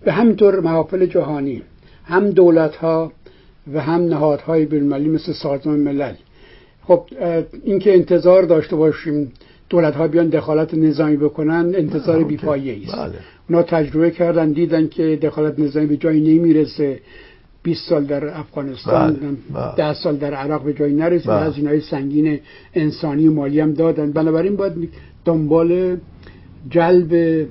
به همینطور محافل جهانی هم دولت ها و هم نهادهای بین‌المللی مثل سازمان ملل خب اینکه انتظار داشته باشیم دولت ها بیان دخالت نظامی بکنن انتظار. بیپایه است بله اونا تجربه کردن دیدن که دخالت نظامی به جایی نمی‌رسه 20 سال در افغانستان بله، بله. 10 سال در عراق به جایی نرسید بله. از اینهای سنگین انسانی و مالی هم دادن بنابراین باید دنبال جلب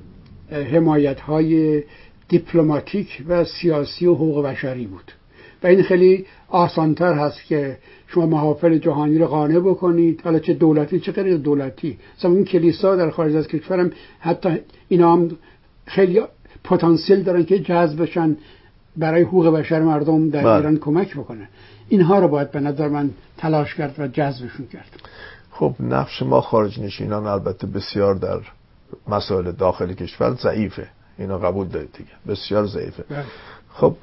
حمایت های دیپلماتیک و سیاسی و حقوق بشری بود و این خیلی آسانتر هست که شما محافل جهانی رو قانع بکنید. حالا چه دولتی چه غیر دولتی. مثلا این کلیسا در خارج از کشورم حتی اینا هم خیلی پتانسیل دارن که جذب بشن برای حقوق بشر مردم در بله. ایران کمک بکنه. اینها رو باید به نظر من تلاش کرد و جذبشون کرد. خب نقش ما خارج نشینان البته بسیار در مسائل داخل کشور ضعیفه. اینا قبول دارید دیگه. بسیار ضعیفه. بله. خب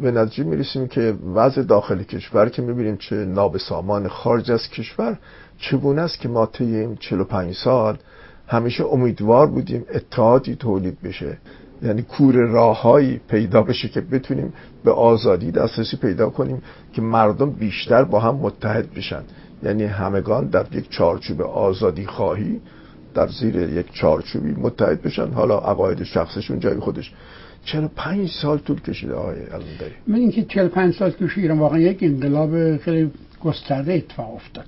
به نتیجه می‌رسیم که وضع داخل کشور که می‌بینیم چه نابسامان خارج از کشور چگونه است که ما طی این 45 سال همیشه امیدوار بودیم اتحادی تولید بشه. یعنی کور راههایی پیدا بشه که بتونیم به آزادی دسترسی پیدا کنیم که مردم بیشتر با هم متحد بشن. یعنی همگان در یک چارچوب آزادی خواهی در زیر یک چارچوبی متحد بشن. حالا عقاید شخصشون جای خودش. 45 سال طول کشیده آقای علمداری من اینکه 45 سال توش ایران واقعا یک انقلاب خیلی گسترده اتفاق افتاد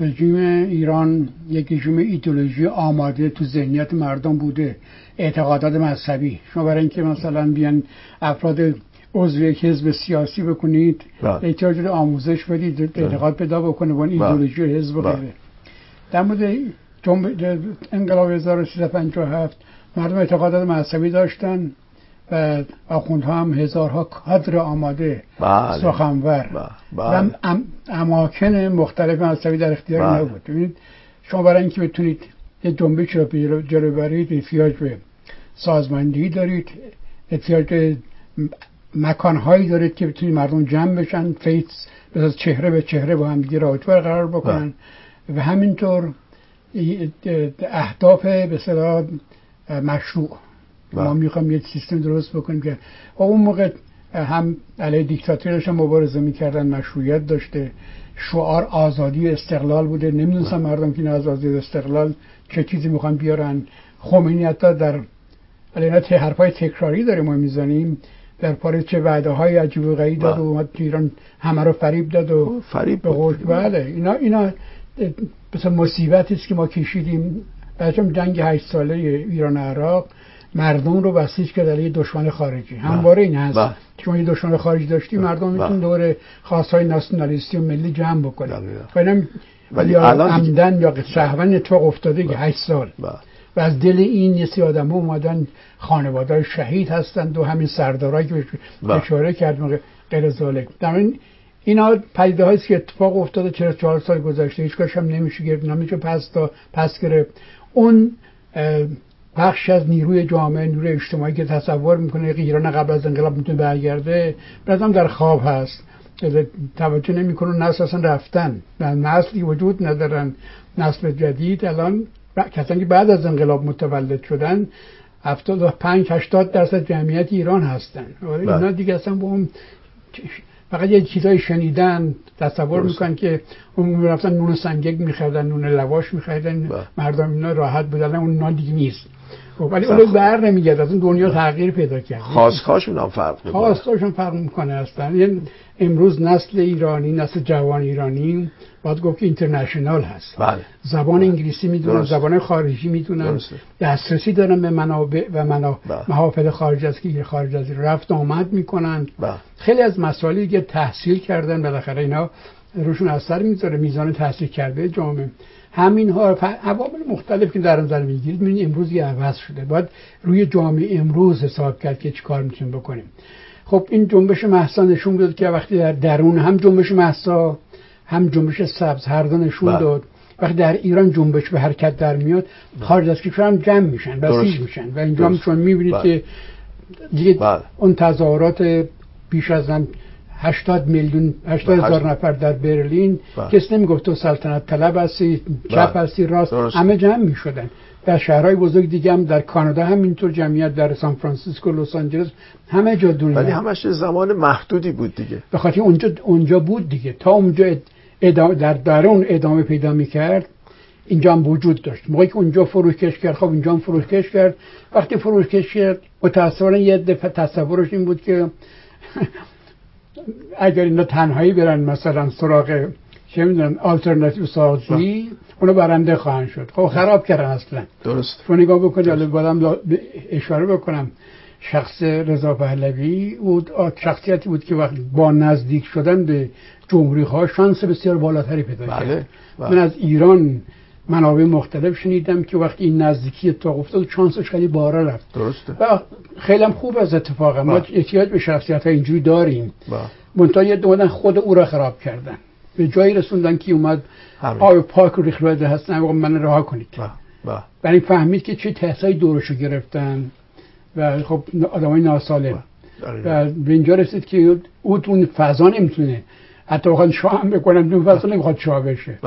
رژیم ایران یک رژیم ایدولوژی آماده تو ذهنیت مردم بوده اعتقادات مذهبی شما برای اینکه مثلا بیان افراد عضو یک حزب سیاسی بکنید بله. احتیاج آموزش بدید اعتقاد پیدا بکنه با این بله. ایدولوژی حزب و بله. غیره در مورد. انقلاب 1357 مردم اعتقادات مذهبی داشتن و آخوندها هم هزارها کادر آماده بله. سخنور. بله. و بله. ام... اماکن مختلف مذهبی در اختیار بله. نبود. ببینید شما برای اینکه بتونید یه جنبش رو جلو- برید احتیاج به سازماندهی دارید احتیاج به مکانهایی دارید که بتونید مردم جمع بشن بذار چهره به چهره با هم دیگه رابطه برقرار بکنن. و همینطور اهداف به اصطلاح مشروع. بله. ما می‌خوام یه سیستم درست بکنیم که خب اون موقع هم علیه دیکتاتوری داشتن مبارزه می‌کردن مشروعیت داشته. شعار آزادی و استقلال بوده. نمی‌دونستن مردم که این آزادی و استقلال چه چیزی می‌خوان بیارن. خمینی حتی در علیه ته حرفای تکراری داریم ما می‌زنیم. در پاریس چه وعده های عجیب و غریبی داد و بله. اومد ایران همه رو فریب داد و فریب به قول بله. اینا اینا مثلا مصیبتی است که ما کشیدیم بچم جنگ هشت ساله ایران و عراق مردم رو بسیج کرد علیه دشمن خارجی همواره این هست بله. شما یه دشمن خارجی داشتی مردم بله. میتون دور خواستهای ناسیونالیستی و ملی جمع بکنه دقیقا. خب ولی الان عمدن یا شهوان اتفاق افتاده که هشت سال بله. و از دل این یه سی آدم اومدن خانواده شهید هستند و همین سردارایی که بله. اشاره کردیم غیر ذالک در این اینا پدیده هایی که اتفاق افتاده چرا چهار سال گذشته؟ هیچ هم نمیشه گرفت. نمیشه پس تا پس گرفت. اون بخش از نیروی جامعه نیروی اجتماعی که تصور می‌کنه که ایران قبل از انقلاب می‌تونه برگرده بعدم در خواب هست. توجه نمی‌کنه نسل اصلا رفتن. نسلی وجود ندارن. نسل جدید الان کسانی که بعد از انقلاب متولد شدن 75 80 درصد جمعیت ایران هستن. اینا بله. دیگه اصلا با اون فقط یه چیزای شنیدن تصور می‌کنن که اون می‌رفتن نون سنگک میخردن نون لواش میخردن بله. مردم اینا راحت بودن اون نا دیگه نیست. خب ولی اون بر نمیگرد از اون دنیا تغییر پیدا کرد. خواستهاشون هم فرق می‌کنه. خواستهاشون فرق می‌کنه اصلا. یعنی امروز نسل ایرانی نسل جوان ایرانی باید گفت که اینترنشنال هست بله. زبان بله. انگلیسی می‌دونن زبان خارجی می‌دونن دسترسی دارن به منابع و منا... بله. محافل خارج از که خارج از رفت آمد می‌کنن بله. خیلی از مسائلی که تحصیل کردن بالاخره اینا روشون اثر می‌ذاره میزان تحصیل کرده جامعه همین ها عوامل مختلف که در نظر می‌گیرید می‌بینید امروز یه عوض شده باید روی جامعه امروز حساب کرد که چیکار می‌تونیم بکنیم خب این جنبش محسا نشون داد که وقتی در درون هم جنبش محسا هم جنبش سبز هر دو نشون بله. داد. وقتی در ایران جنبش به حرکت در میاد خارج از کشور هم جمع میشن بسیج میشن. و اینجا چون می‌بینید بله. که دیگه بله. اون تظاهرات بیش از هم 80 میلیون 80 هزار نفر در برلین. کس نمی‌گفت تو سلطنت طلب هستی چپ هستی راست. همه جمع می‌شدن. در شهرهای بزرگ دیگه هم در کانادا هم اینطور جمعیت در سان فرانسیسکو لس آنجلس همه جا دنیا. ولی همش زمان محدودی بود دیگه. به خاطر اونجا اونجا بود دیگه. تا اونجا در درون ادامه پیدا می‌کرد. اینجا هم وجود داشت. موقعی که اونجا فروشکش کرد خب اینجا هم فروشکش کرد. وقتی فروشکش کرد متاسفانه یه دفعه تصورش این بود که [laughs] اگر اینا تنهایی برن مثلا سراغ چه می‌دونم آلترناتیو سازی اونو برنده خواهند شد. خب خراب کردن اصلا. درست. تو نگاه بکنی حالا بادم اشاره بکنم. شخص رضا پهلوی بود. شخصیتی بود که وقت با نزدیک شدن به جمهوری ها شانس بسیار بالاتری پیدا کرد. بله. بله. من از ایران منابع مختلف شنیدم که وقتی این نزدیکی اتفاق افتاد شانسش خیلی بالا رفت. درسته. و خیلی هم خوب از اتفاق ما بله. احتیاج به شخصیت های اینجوری داریم. بله. منتها یه خود او را خراب کردن. به جایی رسوندن که اومد آب پاک رو ریخ بده هستن. من رها کنید. برای فهمید که چه تحصیل دورشو گرفتن. و خب آدم های ناسالم. و به اینجا رسید که او اون فضا نمی‌تونه. حتی بخواد شاه هم بکنن اون فضا نمی‌خواد شاه بشه.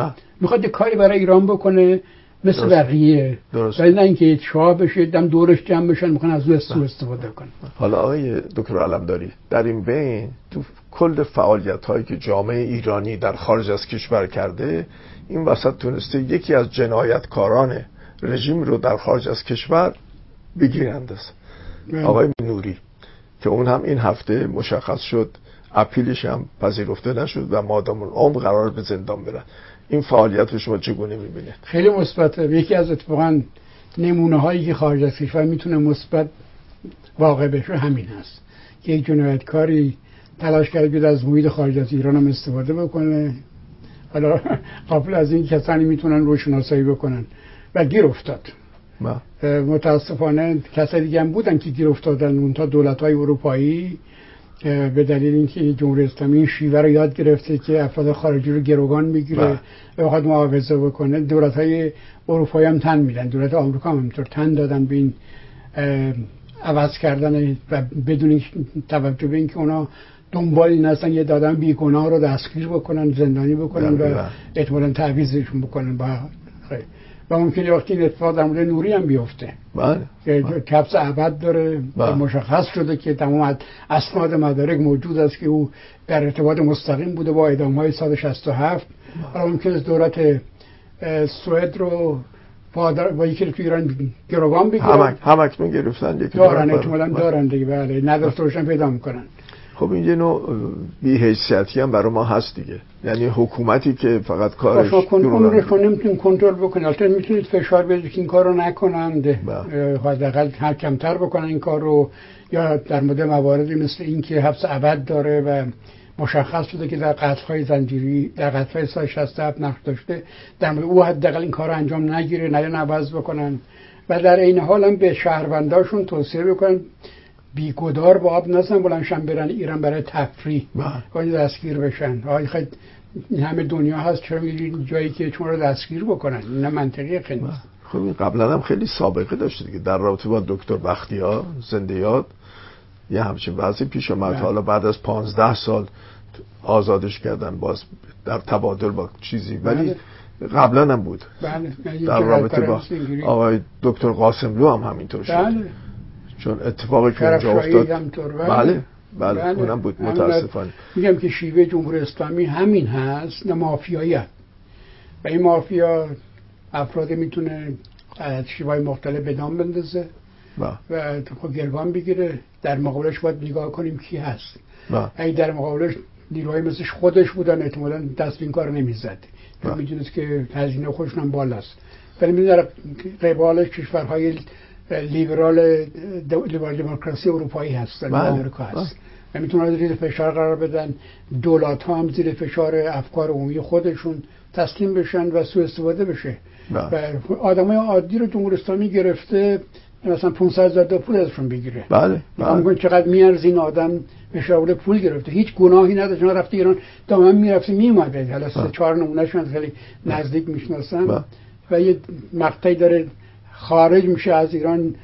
می‌خواد کاری برای ایران بکنه مثل بقیه. ولی نه اینکه شاه بشه دم دورش جمع بشن می‌خوان از او استفاده کنن. حالا آقای دکتر علمداری در این بین تو کل فعالیت هایی که جامعه ایرانی در خارج از کشور کرده این وسط تونسته یکی از جنایتکاران رژیم رو در خارج از کشور بگیرند بله. آقای نوری که اون هم این هفته مشخص شد اپیلش هم پذیرفته نشد و مادام عمر قرار به زندان برن. این فعالیت رو شما چگونه می‌بینید؟ خیلی مثبته. یکی از اتفاقا نمونه هایی که خارج از کشور می‌تونه مثبت واقع بشه همین هست. که یک جنایتکاری تلاش کرده بیاد از محیط خارج از ایران هم استفاده بکنه. حالا قابل از این کسانی می‌تونن روشناسایی بکنن. و گیر افتاد. متاسفانه کسایی دیگه هم بودن که گیر افتادن اون تا دولت های اروپایی به دلیل اینکه جمهوری اسلامی این شیوه رو یاد گرفته که افراد خارجی رو گروگان می‌گیره بله. و بخواد معاوضه بکنه دولت های اروپایی هم تن میدن. دولت آمریکا هم همینطور تن دادن به این عوض کردن و بدون توجه به اینکه اونا دنبال این هستن یه دادن بیگناه رو دستگیر بکنن زندانی بکنن و احتمالا تعویزشون بکنن. با خیلی و ممکنه وقتی این اتفاق در مورد نوری هم بیفته. بله که کپس عبد داره بله. مشخص شده که تمام اسناد مدارک موجود است که او در ارتباط مستقیم بوده با اعدام های سال 67 حالا ممکن است دولت سوئد رو پادر با یکی تو ایران گروگان بگیرن هم اکنون گرفتن یکی دارن احتمالا دارن دیگه بله. نداشته روشن پیدا می‌کنن. خب این یه نوع بی‌حیثیتی هم برای ما هست دیگه. یعنی حکومتی که فقط کارش شما کنترل رو نمی‌تونید کنترل بکنید البته می‌تونید فشار بدید که این کار رو نکنند بله. حداقل کمتر بکنن این کار رو یا در مورد مواردی مثل اینکه حبس ابد داره و مشخص شده که در قتل‌های زنجیری در قتل‌های سال 67 نقش داشته. در مورد او حداقل این کار رو انجام نگیره نه عوض بکنن. و در این حال هم به شهرونداشون توصیه بکنن. بیگدار با آب نزن بلنشن برن ایران برای تفریح. بله. و دستگیر بشن. آی خیلی همه دنیا هست چرا میرین جایی که چون رو دستگیر بکنن؟ نه منطقی خیلی نیست. خب این قبلا هم خیلی سابقه داشته دیگه. در رابطه با دکتر بختیار زنده یاد یه همچین وضعی پیش آمد بله. حالا بعد از پانزده سال آزادش کردن باز در تبادل با چیزی. ولی قبلا هم بود. بله. در رابطه با. آقای دکتر قاسملو هم همینطور شد. بله. چون اتفاقی که اونجا افتاد بله. بله بله, بله. اونم بود متاسفانه میگم که شیوه جمهوری اسلامی همین هست نه مافیایی. و این مافیا افراد می‌تونه از شیوه مختلف به دام بندازه و خب گرگان بگیره در مقابلش باید نگاه کنیم کی هست اگه در مقابلش نیروهای مثل خودش بودن احتمالا دست این کار نمی‌زد. می‌دونست که هزینه خودشون هم بالاست ولی می در قبال کشورهای لیبرال لیبرال دموکراسی اروپایی هستن و بله. آمریکا هست. و می‌تونن زیر فشار قرار بدن. دولت ها هم زیر فشار افکار عمومی خودشون تسلیم بشن و سوء استفاده بشه. بله و آدمای عادی رو جمهوری اسلامی گرفته مثلا 500 هزار پول ازشون بگیره بله بله. چقدر میارزه این آدم مشاور پول گرفته. هیچ گناهی نداشت. شما رفته ایران دائما می‌رفته میومده حالا سه. چهار نمونهش من خیلی نزدیک می‌شناسم. و یه مقطعی داره خارج میشه از ایران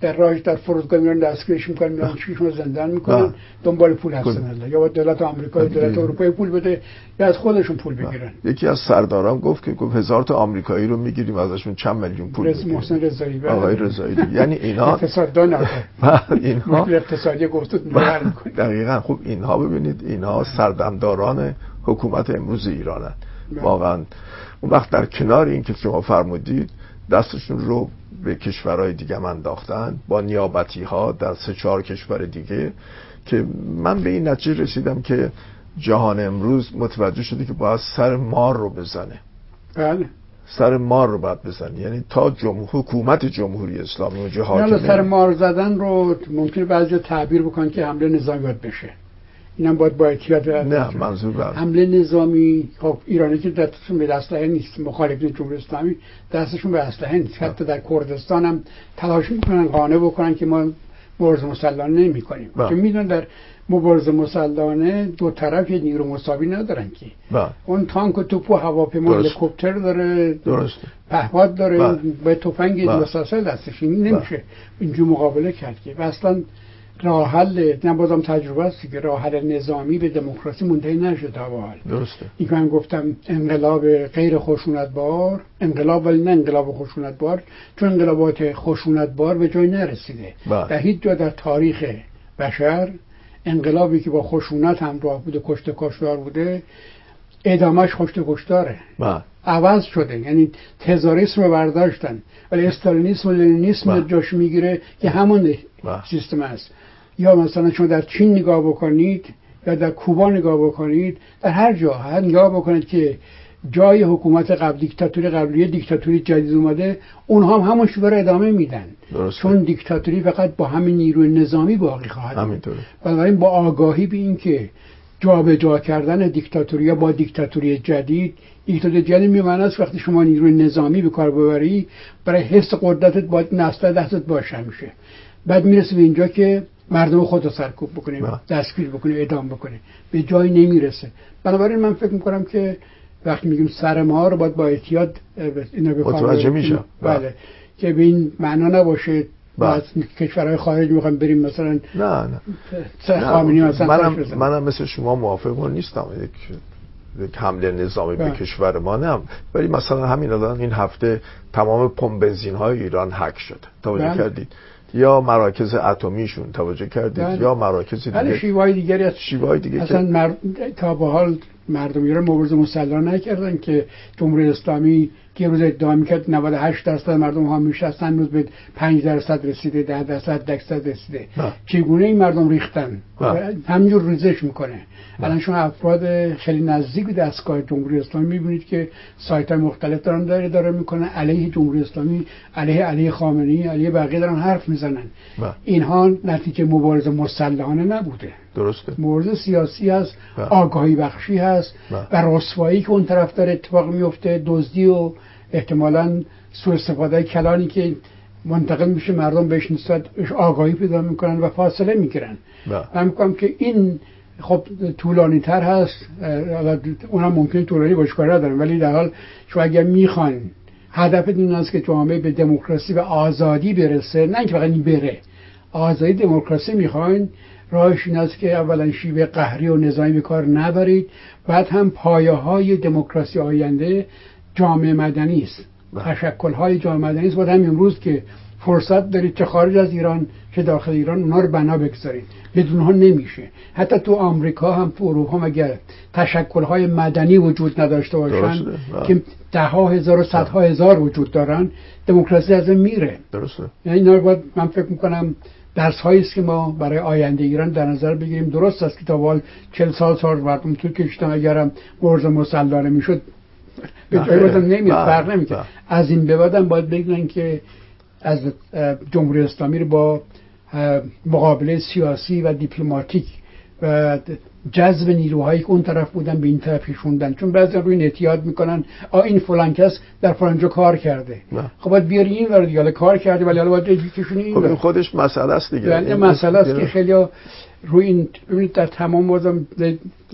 در راهش در فرودگاه میرن دستگیرش می‌کنن میرن چیشون رو زندان می‌کنن بله. دنبال پول هستن. یا باید دولت آمریکا یا بله. دولت اروپایی پول بده یا از خودشون پول بگیرن یکی از سرداران گفت که گفت هزار تا آمریکایی رو می‌گیریم ازشون چند میلیون پول رز می‌گیریم محسن رضایی بله. آقای رضایی یعنی اینا [laughs] اقتصاددان. [laughs] بله، اینها اقتصادی گفتید می‌کنه دقیقا خب اینها ببینید اینها سردمداران حکومت امروز ایرانن بله. واقعا اون وقت در کنار این که شما فرمودید دستشون رو به کشورهای دیگه هم انداختن با نیابتی ها در سه چهار کشور دیگه که من به این نتیجه رسیدم که جهان امروز متوجه شده که باید سر مار رو بزنه. بله. سر مار رو باید بزنه. یعنی تا جمهور حکومت جمهوری اسلامی اونجا سر حاکمه مار زدن رو ممکنه بعضی تعبیر بکنن که حمله نظامی باید بشه. اینم باید با احتیاط نه منظور بر حمله نظامی خب ایرانی که دستشون به اسلحه نیست مخالفین جمهوری اسلامی دستشون به اسلحه نیست. حتی در کردستان هم تلاش می‌کنن قانع بکنن که ما مبارزه مسلحانه نمی کنیم بله. که می‌دونن در مبارزه مسلحانه دو طرف یه نیرو مساوی ندارن که. بله. اون تانک و توپ و هواپیما درست. هلیکوپتر داره درسته پهپاد داره بله. به تفنگ بله. مسلسل دستش این نمیشه. اینجور مقابله کرد که. و اصلا راه حل نه بازم تجربه است که راه حل نظامی به دموکراسی منتهی نشده تا به حال. درسته. این که من گفتم انقلاب غیر خشونتبار انقلاب ولی نه انقلاب خشونتبار چون انقلابات خشونتبار به جای نرسیده. بله. در هیچ جا در تاریخ بشر انقلابی که با خشونت همراه بوده کشته کشتار بوده ادامهش کشته کشتاره بله. عوض شده. یعنی تزاریسم رو برداشتن. ولی استالینیسم و لنینیسم بله. جاش می‌گیره که همون بله. سیستم است. یا مثلا شما در چین نگاه بکنید یا در کوبا نگاه بکنید در هر جا هر نگاه بکنید که جای حکومت قبل دیکتاتوری قبلی دیکتاتوری جدید اومده اونها هم همون شیوه ادامه میدن درسته. چون دیکتاتوری فقط با همین نیروی نظامی باقی خواهد. همینطوره بنابراین با آگاهی به این که جابجا کردن دیکتاتوری یا با دیکتاتوری جدید دیکتاتوری جدید میمعنی است وقتی شما نیروی نظامی به کار ببری برای حس قدرتت باید نسل دستت باشه میشه بعد می‌رسه به اینجا که مردم خود رو سرکوب بکنه بله. دستگیر بکنه اعدام بکنه به جایی نمی‌رسه بنابراین من فکر می‌کنم که وقتی میگیم سر ما رو باید با احتیاط اینو متوجه ببریم. میشم. بله بله. که به این معنا نباشه ما بله. از کشورهای خارج می‌خوایم بریم مثلا نه نه خامنی مثلا منم. منم مثل شما موافق نیستم یک یک حمله نظامی به. کشور ما نه ولی مثلا همین الان این هفته تمام پمپ بنزین های ایران هک شده توجه. کردید یا مراکز اتمیشون توجه کردید بله. یا مراکز ولی دیگه شیوهای دیگری از شیوهای دیگه اصلا مر... تا به حال مردم ایران مبارزه مسلح نکردن که جمهوری اسلامی که روز ادعا می‌کرد 98 درصد مردم حامیش هستن امروز به 5 درصد رسیده 10 درصد درصد رسیده. بله. چگونه این مردم ریختن؟ بله. همینجور ریزش می‌کنه. الان شما افراد خیلی نزدیک به دستگاه جمهوری اسلامی می‌بینید که سایت های مختلف دارن داره داره می‌کنن علیه جمهوری اسلامی علیه علیه خامنه‌ای علیه بقیه دارن حرف می‌زنن. بله. اینها نتیجه مبارزه مسلحانه نبوده. درسته مبارزه سیاسی هست بله. آگاهی بخشی هست بله. و رسوایی که اون طرف داره اتفاق میفته دزدی و احتمالا سوء استفاده کلانی که منتقل میشه مردم بهش نسبت آگاهی پیدا می‌کنن و فاصله می‌گیرن بله. من می‌کنم که این خب طولانی تر هست اونم ممکن طولانی باشه کار ندارم ولی در حال شما اگر می‌خوان هدف این است که جامعه به دموکراسی و آزادی برسه نه اینکه فقط این بره آزادی دموکراسی می‌خواین راهش این است که اولا شیوه قهری و نظامی به کار نبرید. بعد هم پایه های دموکراسی آینده جامعه مدنی است. بله. تشکل های جامعه مدنی است. باید همین امروز که فرصت دارید چه خارج از ایران چه داخل ایران اونها رو بنا بگذارید. بدون ها نمیشه. حتی تو آمریکا هم تو اروپا هم اگر تشکل های مدنی وجود نداشته باشن. بله. که ده ها هزار و صدها هزار وجود دارن دموکراسی از این میره. درسته. یعنی اینا رو باید من فکر می‌کنم درس هایی است که ما برای آینده ایران در نظر بگیریم درست است که تا حال 40 سال سال مردم تو کشتن اگرم مرز مسلانه می‌شد به جای بله. بازم نمیاد بله. فرق نمی‌کنه بله. از این به بعدم باید بگن که از جمهوری اسلامی رو با مقابله سیاسی و دیپلماتیک و جذب نیروهایی که اون طرف بودن به این طرف کشوندن. چون بعضی روی اعتیاد می‌کنن آ این فلان کس در فلان جا کار کرده. نه. خب باید بیاری این ور دیگه کار کرده ولی حالا باید کشونی این خب. این خودش مسئله است دیگه. یعنی این- مسئله است که خیلی روی این ببینید در تمام بازم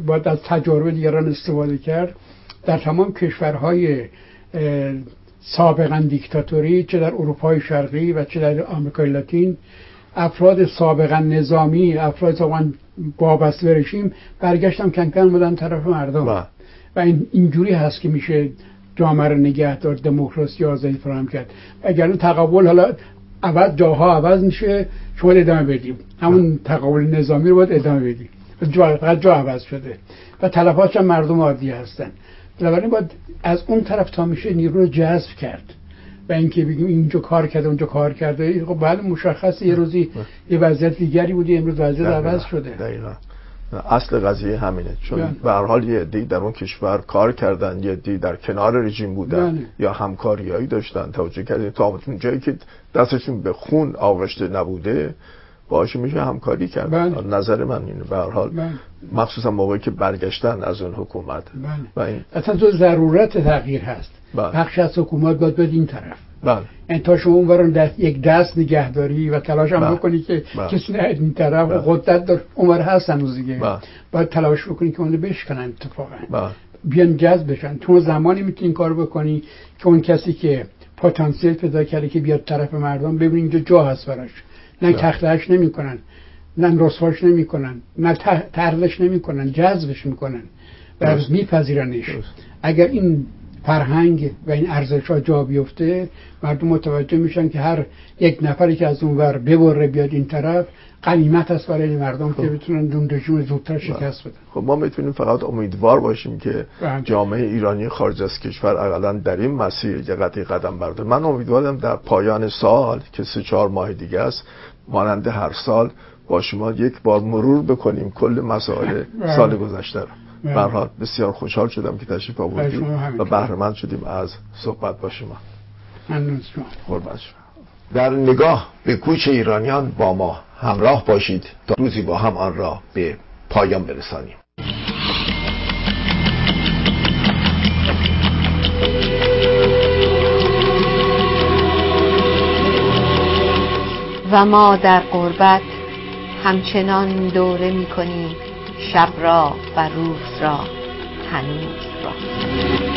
باید از تجارب دیگران استفاده کرد. در تمام کشورهای سابقا دیکتاتوری چه در اروپای شرقی و چه در آمریکای لاتین افراد سابقا نظامی افراد سابقا وابسته به رژیم برگشتم کم کم بودن طرف مردم. بله. و این اینجوری هست که میشه جامعه رو نگه دار دموکراسی آزادی فراهم کرد. اگر تقابل حالا عوض جاها عوض میشه شما ادامه بدیم. همون تقابل نظامی رو باید ادامه بدیم. جا فقط جا عوض شده. و تلفاتش هم مردم عادی هستن. بنابراین باید از اون طرف تا میشه نیرو رو جذب کرد. و اینکه بگیم اینجا کار کرده اونجا کار کرده خب بله مشخصه یه روزی یه وضعیت دیگری بودی امروز وضعیت. عوض شده دقیقاً اصل قضیه همینه چون بله. به هر حال یه عده‌ای در اون کشور کار کردن یه عده‌ای در کنار رژیم بودن بله. یا همکاریایی داشتن توجه کردین تا اون جایی که دستشون به خون آغشته نبوده باهاش میشه همکاری کرد بله. نظر من اینه به هر حال بله. مخصوصا موقعی که برگشتن از اون حکومت بله. و این اصلا تو ضرورت تغییر هست. بخش از حکومت باید به این طرف بله این تا شما اونورون دست یک دست نگهداری و تلاش هم بله. بکنی که بله. کسی نه این طرف بله. قدرت دار اونور هست هنوز دیگه بله. باید تلاش بکنی که اونو بشکنن اتفاقا بله بیان جذب بشن تو زمانی می‌تونی این کار بکنی که اون کسی که پتانسیل پیدا کرده که بیاد طرف مردم ببین اینجا جا هست براش نه بله. تخلهش نمی‌کنن نه رسواش نمی‌کنن نه طردش نمی‌کنن جذبش می‌کنن و. میپذیرنش. اگر این فرهنگ و این ارزش ها جا بیفته مردم متوجه میشن که هر یک نفری که از اون ور ببره بیاد این طرف قنیمت است برای مردم که بتونن اون رژیم زودتر شکست بدن خب ما می‌تونیم فقط امیدوار باشیم که بله. جامعه ایرانی خارج از کشور اقلا در این مسیر یه قدم برداره من امیدوارم در پایان سال که سه چهار ماه دیگه است مانند هر سال با شما یک بار مرور بکنیم کل مسائل بله. سال گذشته رو به هر حال بسیار خوشحال شدم که تشریف آوردید شما و همینطور. بهره مند شدیم از صحبت با شما. شما. در نگاه به کوچ ایرانیان با ما همراه باشید تا روزی با هم آن را به پایان برسانیم. و ما در قربت همچنان دوره می کنیم شب را و روز را هنوز را.